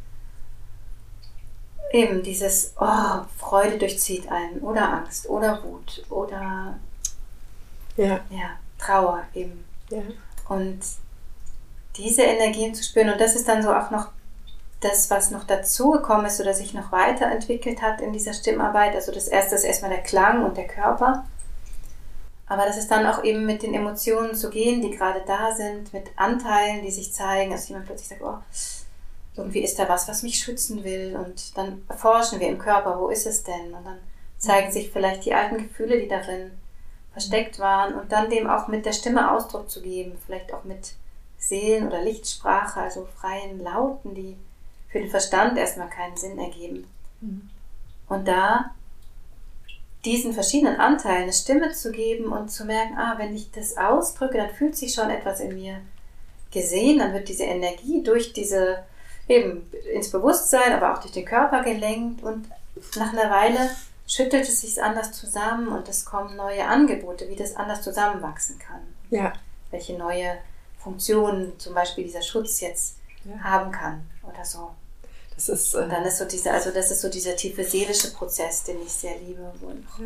[SPEAKER 2] eben dieses oh, Freude durchzieht einen oder Angst oder Wut oder
[SPEAKER 1] ja.
[SPEAKER 2] Ja, Trauer eben.
[SPEAKER 1] Ja.
[SPEAKER 2] Und diese Energien zu spüren und das ist dann so auch noch das, was noch dazugekommen ist oder sich noch weiterentwickelt hat in dieser Stimmarbeit. Also das erste ist erstmal der Klang und der Körper. Aber das ist dann auch eben mit den Emotionen zu gehen, die gerade da sind, mit Anteilen, die sich zeigen, dass jemand plötzlich sagt, oh, irgendwie ist da was, was mich schützen will. Und dann erforschen wir im Körper, wo ist es denn? Und dann zeigen sich vielleicht die alten Gefühle, die darin versteckt waren. Und dann dem auch mit der Stimme Ausdruck zu geben, vielleicht auch mit Seelen- oder Lichtsprache, also freien Lauten, die für den Verstand erstmal keinen Sinn ergeben. Mhm. Und da diesen verschiedenen Anteilen eine Stimme zu geben und zu merken, ah, wenn ich das ausdrücke, dann fühlt sich schon etwas in mir gesehen, dann wird diese Energie durch diese eben ins Bewusstsein, aber auch durch den Körper gelenkt und nach einer Weile schüttelt es sich anders zusammen und es kommen neue Angebote, wie das anders zusammenwachsen kann.
[SPEAKER 1] Ja.
[SPEAKER 2] Welche neue Funktionen zum Beispiel dieser Schutz jetzt ja. haben kann oder so.
[SPEAKER 1] Das ist,
[SPEAKER 2] äh, und dann ist so dieser, also das ist so dieser tiefe seelische Prozess, den ich sehr liebe. Und ja.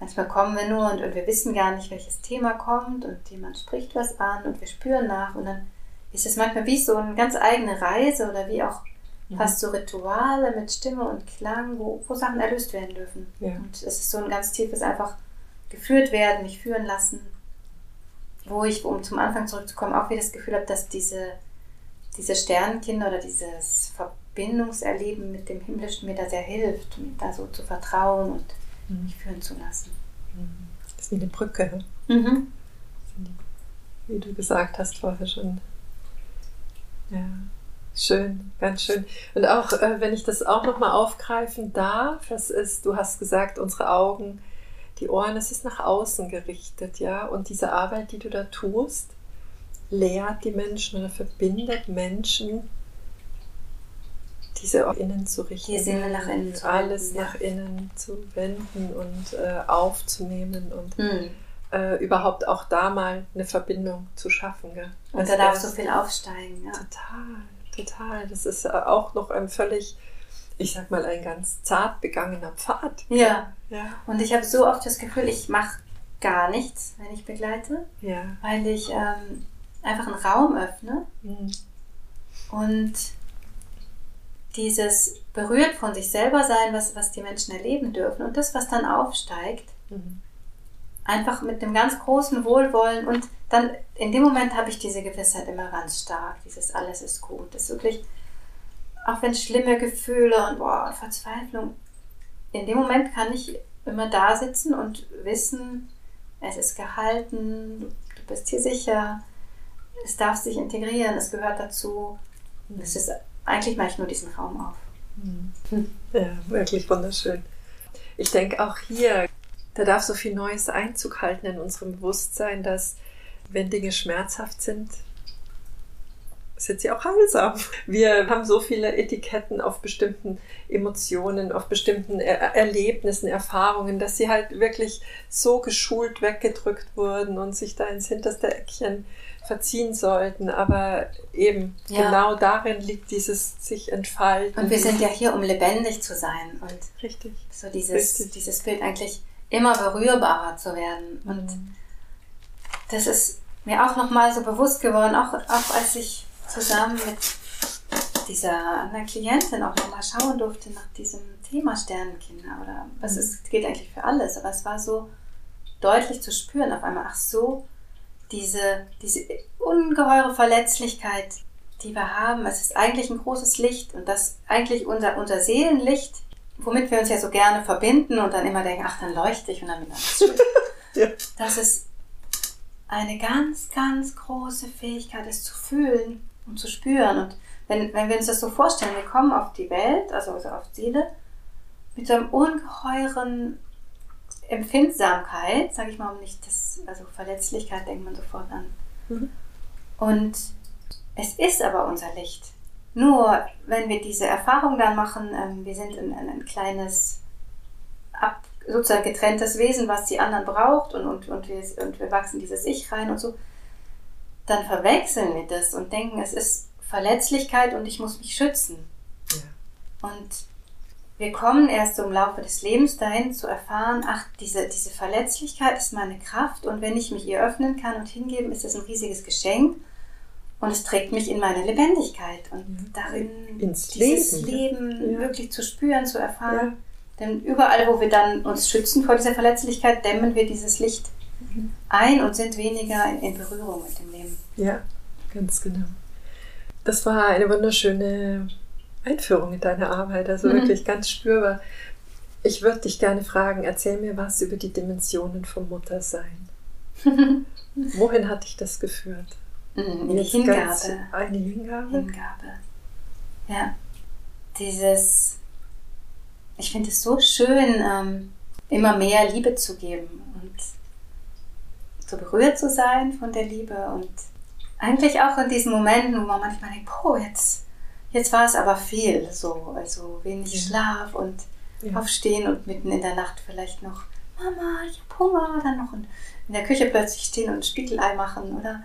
[SPEAKER 2] Manchmal kommen wir nur und, und wir wissen gar nicht, welches Thema kommt und jemand spricht was an und wir spüren nach und dann ist es manchmal wie so eine ganz eigene Reise oder wie auch mhm. fast so Rituale mit Stimme und Klang, wo, wo Sachen erlöst werden dürfen. Ja. Und es ist so ein ganz tiefes einfach geführt werden, mich führen lassen, wo ich, um zum Anfang zurückzukommen, auch wieder das Gefühl habe, dass diese, diese Sternenkinder oder dieses Verbindung Verbindungserleben mit dem Himmlischen mir da sehr hilft, mir da so zu vertrauen und mhm. mich führen zu lassen.
[SPEAKER 1] Mhm. Das ist wie eine Brücke. Mhm. Wie du gesagt hast vorher schon. Ja, schön, ganz schön. Und auch, äh, wenn ich das auch nochmal aufgreifen darf, das ist, du hast gesagt, unsere Augen, die Ohren, es ist nach außen gerichtet, ja. Und diese Arbeit, die du da tust, lehrt die Menschen oder verbindet Menschen diese auch innen zu richten.
[SPEAKER 2] Die Sinne nach innen
[SPEAKER 1] zu Alles wenden, nach ja. innen zu wenden und äh, aufzunehmen und mhm. äh, überhaupt auch da mal eine Verbindung zu schaffen. Gell?
[SPEAKER 2] Und also da darf so viel aufsteigen. Ja.
[SPEAKER 1] Total, total. Das ist auch noch ein völlig, ich sag mal, ein ganz zart begangener Pfad.
[SPEAKER 2] Ja. ja. Und ich habe so oft das Gefühl, ich mache gar nichts, wenn ich begleite.
[SPEAKER 1] Ja.
[SPEAKER 2] Weil ich ähm, einfach einen Raum öffne. Mhm. Und dieses berührt von sich selber sein, was, was die Menschen erleben dürfen und das, was dann aufsteigt, mhm. einfach mit dem ganz großen Wohlwollen und dann in dem Moment habe ich diese Gewissheit immer ganz stark, dieses alles ist gut, das ist wirklich, auch wenn schlimme Gefühle und boah, Verzweiflung, in dem Moment kann ich immer da sitzen und wissen, es ist gehalten, du bist hier sicher, es darf sich integrieren, es gehört dazu, es ist eigentlich mache ich nur diesen Raum auf.
[SPEAKER 1] Hm. Ja, wirklich wunderschön. Ich denke auch hier, da darf so viel Neues Einzug halten in unserem Bewusstsein, dass wenn Dinge schmerzhaft sind, sind sie auch heilsam. Wir haben so viele Etiketten auf bestimmten Emotionen, auf bestimmten er Erlebnissen, Erfahrungen, dass sie halt wirklich so geschult weggedrückt wurden und sich da ins hinterste Eckchen verziehen sollten. Aber eben ja. genau darin liegt dieses sich entfalten.
[SPEAKER 2] Und wir sind ja hier, um lebendig zu sein. Und
[SPEAKER 1] Richtig.
[SPEAKER 2] So dieses, Richtig. dieses Bild eigentlich immer berührbarer zu werden. Und mhm. das ist mir auch nochmal so bewusst geworden, auch, auch als ich zusammen mit dieser anderen Klientin auch nochmal schauen durfte nach diesem Thema Sternenkinder oder was mhm. ist, geht eigentlich für alles, aber es war so deutlich zu spüren auf einmal, ach so, diese, diese ungeheure Verletzlichkeit, die wir haben. Es ist eigentlich ein großes Licht und das eigentlich unser, unser Seelenlicht, womit wir uns ja so gerne verbinden und dann immer denken, ach, dann leuchte ich und dann bin ich schön. ja. Das ist eine ganz, ganz große Fähigkeit, es zu fühlen und zu spüren. Und wenn, wenn wir uns das so vorstellen, wir kommen auf die Welt, also, also auf Seele, mit so einem ungeheuren Empfindsamkeit, sage ich mal, um nicht das, also Verletzlichkeit denkt man sofort an. Mhm. Und es ist aber unser Licht. Nur wenn wir diese Erfahrung dann machen, ähm, wir sind ein, ein kleines, ab, sozusagen getrenntes Wesen, was die anderen braucht und, und, und, wir, und wir wachsen dieses Ich rein und so, dann verwechseln wir das und denken, es ist Verletzlichkeit und ich muss mich schützen. Ja. Und wir kommen erst im Laufe des Lebens dahin zu erfahren, ach, diese, diese Verletzlichkeit ist meine Kraft und wenn ich mich ihr öffnen kann und hingeben, ist es ein riesiges Geschenk und es trägt mich in meine Lebendigkeit und darin
[SPEAKER 1] Ins
[SPEAKER 2] dieses
[SPEAKER 1] Leben,
[SPEAKER 2] Leben ja. wirklich zu spüren, zu erfahren. Ja. Denn überall, wo wir dann uns schützen vor dieser Verletzlichkeit, dämmen wir dieses Licht ein und sind weniger in, in Berührung mit dem Leben.
[SPEAKER 1] Ja, ganz genau. Das war eine wunderschöne Einführung in deine Arbeit, also mhm. wirklich ganz spürbar. Ich würde dich gerne fragen, erzähl mir was über die Dimensionen vom Muttersein. Wohin hat dich das geführt?
[SPEAKER 2] Mhm, in die Hingabe.
[SPEAKER 1] Eine Hingabe?
[SPEAKER 2] Hingabe. Ja. Dieses, ich finde es so schön, ähm, immer mehr Liebe zu geben so berührt zu sein von der Liebe und eigentlich auch in diesen Momenten, wo man manchmal denkt, oh, jetzt, jetzt war es aber viel, so, also wenig ja. Schlaf und ja. aufstehen und mitten in der Nacht vielleicht noch, Mama, ich habe Hunger, dann noch in, der Küche plötzlich stehen und Spiegelei machen oder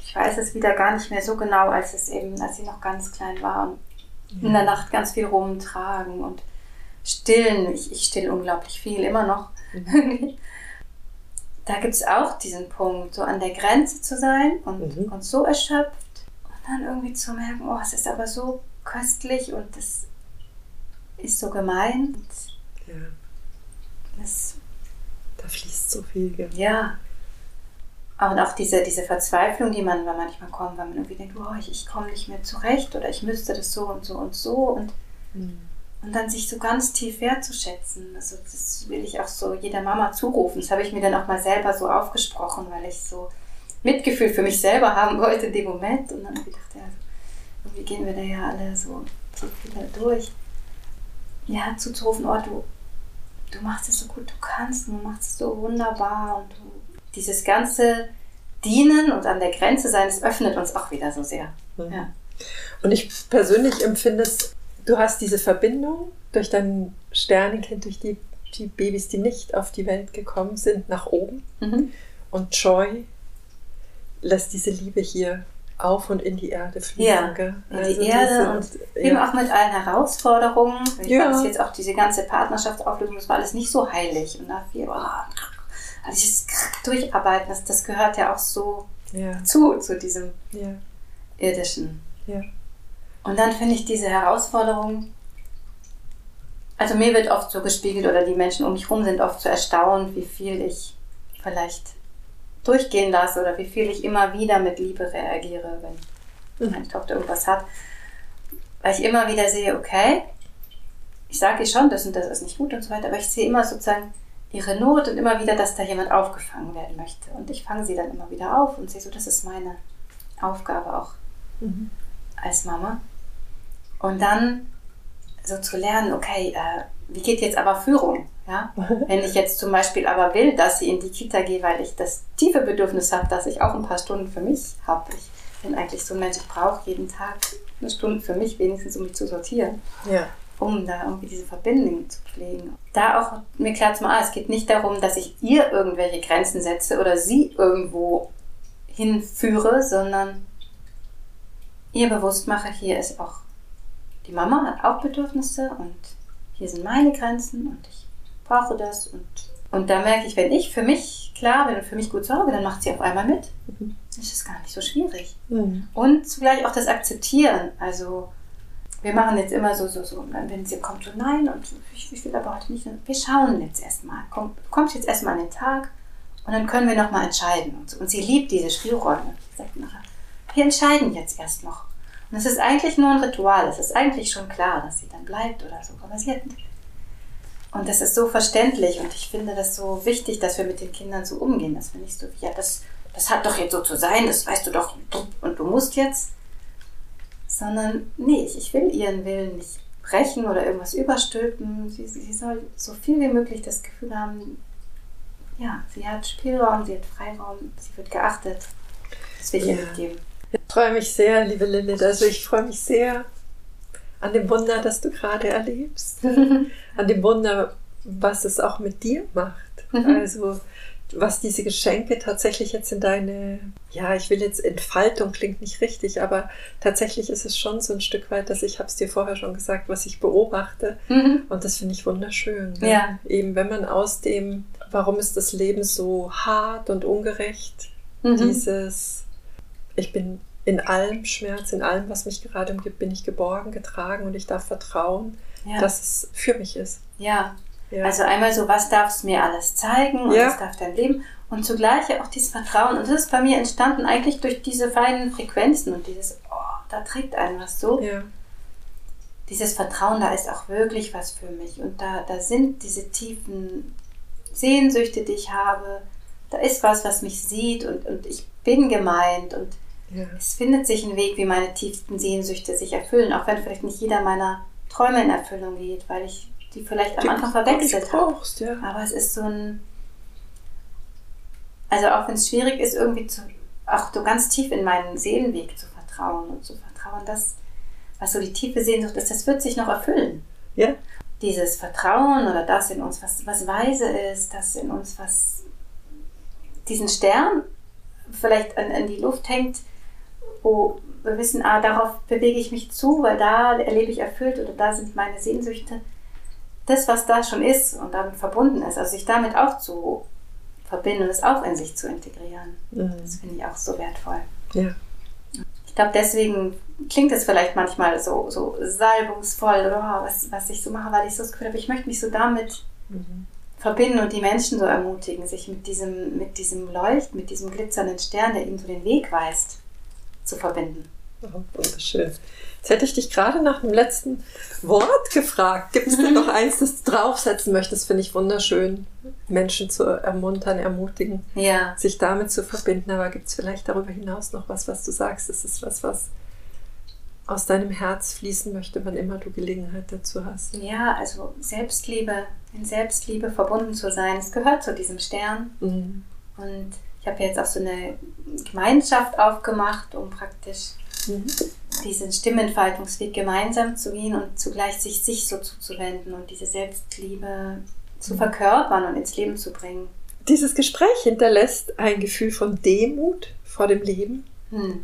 [SPEAKER 2] ich weiß es wieder gar nicht mehr so genau, als es eben, als sie noch ganz klein war und ja. in der Nacht ganz viel rumtragen und stillen. Ich, ich still unglaublich viel, immer noch. Mhm. Da gibt es auch diesen Punkt, so an der Grenze zu sein und, mhm. und so erschöpft und dann irgendwie zu merken, oh, es ist aber so köstlich und das ist so gemein.
[SPEAKER 1] Ja. Das, da fließt so viel. Gell?
[SPEAKER 2] Ja. Und auch diese, diese Verzweiflung, die man manchmal kommt, weil man irgendwie denkt, oh, ich, ich komme nicht mehr zurecht oder ich müsste das so und so und so und mhm. Und dann sich so ganz tief wertzuschätzen. Also das will ich auch so jeder Mama zurufen. Das habe ich mir dann auch mal selber so aufgesprochen, weil ich so Mitgefühl für mich selber haben wollte in dem Moment. Und dann habe ich gedacht, ja, irgendwie gehen wir da ja alle so, so viel durch. Ja, zuzurufen, oh, du, du machst es so gut du kannst, du machst es so wunderbar und du, dieses ganze Dienen und an der Grenze sein, das öffnet uns auch wieder so sehr. Mhm. Ja.
[SPEAKER 1] Und ich persönlich empfinde es du hast diese Verbindung durch dein Sternenkind, durch die, die Babys, die nicht auf die Welt gekommen sind, nach oben. Mhm. Und Joy lässt diese Liebe hier auf und in die Erde fließen.
[SPEAKER 2] Ja, in also die Erde und ja. eben auch mit allen Herausforderungen. Ich ja. weiß jetzt auch diese ganze Partnerschaftsauflösung, das war alles nicht so heilig. Und dafür, oh, also dieses Durcharbeiten, das, das gehört ja auch so ja. zu, zu diesem irdischen. Ja. Und dann finde ich diese Herausforderung, also mir wird oft so gespiegelt oder die Menschen um mich herum sind oft so erstaunt, wie viel ich vielleicht durchgehen lasse oder wie viel ich immer wieder mit Liebe reagiere, wenn meine Tochter irgendwas hat. Weil ich immer wieder sehe, okay, ich sage ihr schon, das und das ist nicht gut und so weiter, aber ich sehe immer sozusagen ihre Not und immer wieder, dass da jemand aufgefangen werden möchte. Und ich fange sie dann immer wieder auf und sehe so, das ist meine Aufgabe auch mhm. als Mama. Und dann so zu lernen, okay, äh, wie geht jetzt aber Führung? Ja? Wenn ich jetzt zum Beispiel aber will, dass sie in die Kita geht, weil ich das tiefe Bedürfnis habe, dass ich auch ein paar Stunden für mich habe. Ich bin eigentlich so ein Mensch, ich brauche jeden Tag eine Stunde für mich, wenigstens um mich zu sortieren. Ja. Um da irgendwie diese Verbindung zu pflegen. Da auch mir klar zu machen, ah, es geht nicht darum, dass ich ihr irgendwelche Grenzen setze oder sie irgendwo hinführe, sondern ihr bewusst mache, hier ist auch die Mama hat auch Bedürfnisse und hier sind meine Grenzen und ich brauche das. Und, und da merke ich, wenn ich für mich klar bin und für mich gut sorge, dann macht sie auf einmal mit. Mhm. Das ist gar nicht so schwierig. Mhm. Und zugleich auch das Akzeptieren. Also wir machen jetzt immer so, so, so, wenn sie kommt, so nein, und ich, ich will aber heute nicht. Wir schauen jetzt erstmal. Komm, kommt jetzt erstmal an den Tag und dann können wir nochmal entscheiden. Und, so. und sie liebt diese Spielräume. Sie sagt nachher, wir entscheiden jetzt erst noch. Und es ist eigentlich nur ein Ritual. Es ist eigentlich schon klar, dass sie dann bleibt oder so. Aber sie hat und das ist so verständlich und ich finde das so wichtig, dass wir mit den Kindern so umgehen, dass wir nicht so, ja, das, das hat doch jetzt so zu sein, das weißt du doch und du musst jetzt, sondern nee, ich, will ihren Willen nicht brechen oder irgendwas überstülpen. Sie, sie soll so viel wie möglich das Gefühl haben, ja, sie hat Spielraum, sie hat Freiraum, sie wird geachtet. Das will ich ja. ihr mitgeben.
[SPEAKER 1] Ich freue mich sehr, liebe Lilith. Also ich freue mich sehr an dem Wunder, das du gerade erlebst. an dem Wunder, was es auch mit dir macht. Mhm. Also was diese Geschenke tatsächlich jetzt in deine, ja, ich will jetzt Entfaltung klingt nicht richtig, aber tatsächlich ist es schon so ein Stück weit, dass ich habe es dir vorher schon gesagt, was ich beobachte mhm. und das finde ich wunderschön. Ne? Ja. Eben wenn man aus dem, warum ist das Leben so hart und ungerecht, mhm. dieses ich bin in allem Schmerz, in allem, was mich gerade umgibt, bin ich geborgen, getragen und ich darf vertrauen, ja. dass es für mich ist.
[SPEAKER 2] Ja. ja. Also einmal so, was darfst du mir alles zeigen und ja. was darf dein Leben? Und zugleich auch dieses Vertrauen. Und das ist bei mir entstanden eigentlich durch diese feinen Frequenzen und dieses, oh, da trägt einen was so. Ja. Dieses Vertrauen, da ist auch wirklich was für mich. Und da, da sind diese tiefen Sehnsüchte, die ich habe. Da ist was, was mich sieht und, und ich bin gemeint. Und ja. es findet sich ein Weg, wie meine tiefsten Sehnsüchte sich erfüllen. Auch wenn vielleicht nicht jeder meiner Träume in Erfüllung geht, weil ich die vielleicht am Anfang verwechselt habe. Ja. Aber es ist so ein also auch wenn es schwierig ist, irgendwie zu, auch so ganz tief in meinen Seelenweg zu vertrauen und zu vertrauen, dass, was so die tiefe Sehnsucht ist, das wird sich noch erfüllen. Ja. Dieses Vertrauen oder das in uns, was, was weise ist, das in uns, was diesen Stern vielleicht an, an die Luft hängt, wo wir wissen, ah, darauf bewege ich mich zu, weil da erlebe ich erfüllt oder da sind meine Sehnsüchte. Das, was da schon ist und damit verbunden ist, also sich damit auch zu verbinden und es auch in sich zu integrieren. Mhm. Das finde ich auch so wertvoll. Ja. Ich glaube, deswegen klingt es vielleicht manchmal so, so salbungsvoll oder oh, was, was ich so mache, weil ich so das Gefühl habe, ich möchte mich so damit mhm. verbinden und die Menschen so ermutigen, sich mit diesem, mit diesem Leucht, mit diesem glitzernden Stern, der ihnen so den Weg weist, zu verbinden.
[SPEAKER 1] Oh, wunderschön. Jetzt hätte ich dich gerade nach dem letzten Wort gefragt. Gibt es denn noch eins, das du draufsetzen möchtest? Finde ich wunderschön, Menschen zu ermuntern, ermutigen, ja. sich damit zu verbinden. Aber gibt es vielleicht darüber hinaus noch was, was du sagst? Das ist was, was aus deinem Herz fließen möchte, wann immer du Gelegenheit dazu hast.
[SPEAKER 2] Ja, also Selbstliebe, in Selbstliebe verbunden zu sein, es gehört zu diesem Stern. Mhm. Und ich habe jetzt auch so eine Gemeinschaft aufgemacht, um praktisch mhm. diesen Stimmentfaltungsweg gemeinsam zu gehen und zugleich sich sich so zuzuwenden und diese Selbstliebe zu mhm. verkörpern und ins Leben zu bringen.
[SPEAKER 1] Dieses Gespräch hinterlässt ein Gefühl von Demut vor dem Leben, mhm.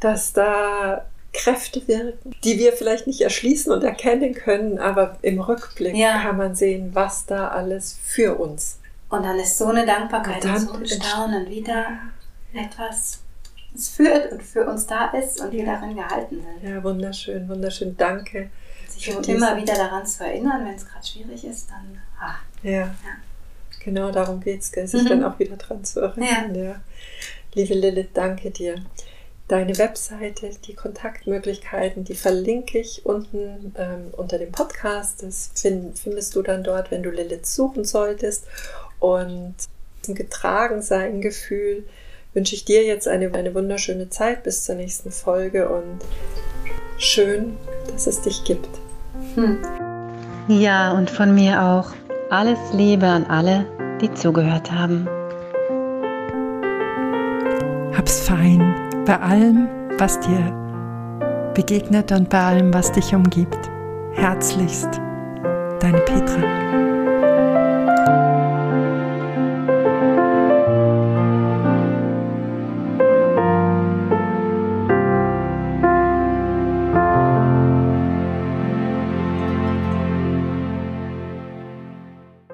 [SPEAKER 1] dass da Kräfte wirken, die wir vielleicht nicht erschließen und erkennen können, aber im Rückblick ja. kann man sehen, was da alles für uns.
[SPEAKER 2] Und dann ist so eine Dankbarkeit und, und so ein Staunen wieder etwas uns führt und für uns da ist und wir darin gehalten sind.
[SPEAKER 1] Ja, wunderschön, wunderschön. Danke.
[SPEAKER 2] Sich immer wieder daran zu erinnern, wenn es gerade schwierig ist, dann. Ah,
[SPEAKER 1] ja. ja. Genau darum geht es, sich mhm. dann auch wieder dran zu erinnern. Ja. ja. Liebe Lilith, danke dir. Deine Webseite, die Kontaktmöglichkeiten, die verlinke ich unten ähm, unter dem Podcast. Das find, findest du dann dort, wenn du Lilith suchen solltest. Und ein Getragensein-Gefühl, wünsche ich dir jetzt eine, eine wunderschöne Zeit bis zur nächsten Folge und schön, dass es dich gibt. Hm.
[SPEAKER 2] Ja, und von mir auch alles Liebe an alle, die zugehört haben.
[SPEAKER 1] Hab's fein bei allem, was dir begegnet und bei allem, was dich umgibt. Herzlichst, deine Petra.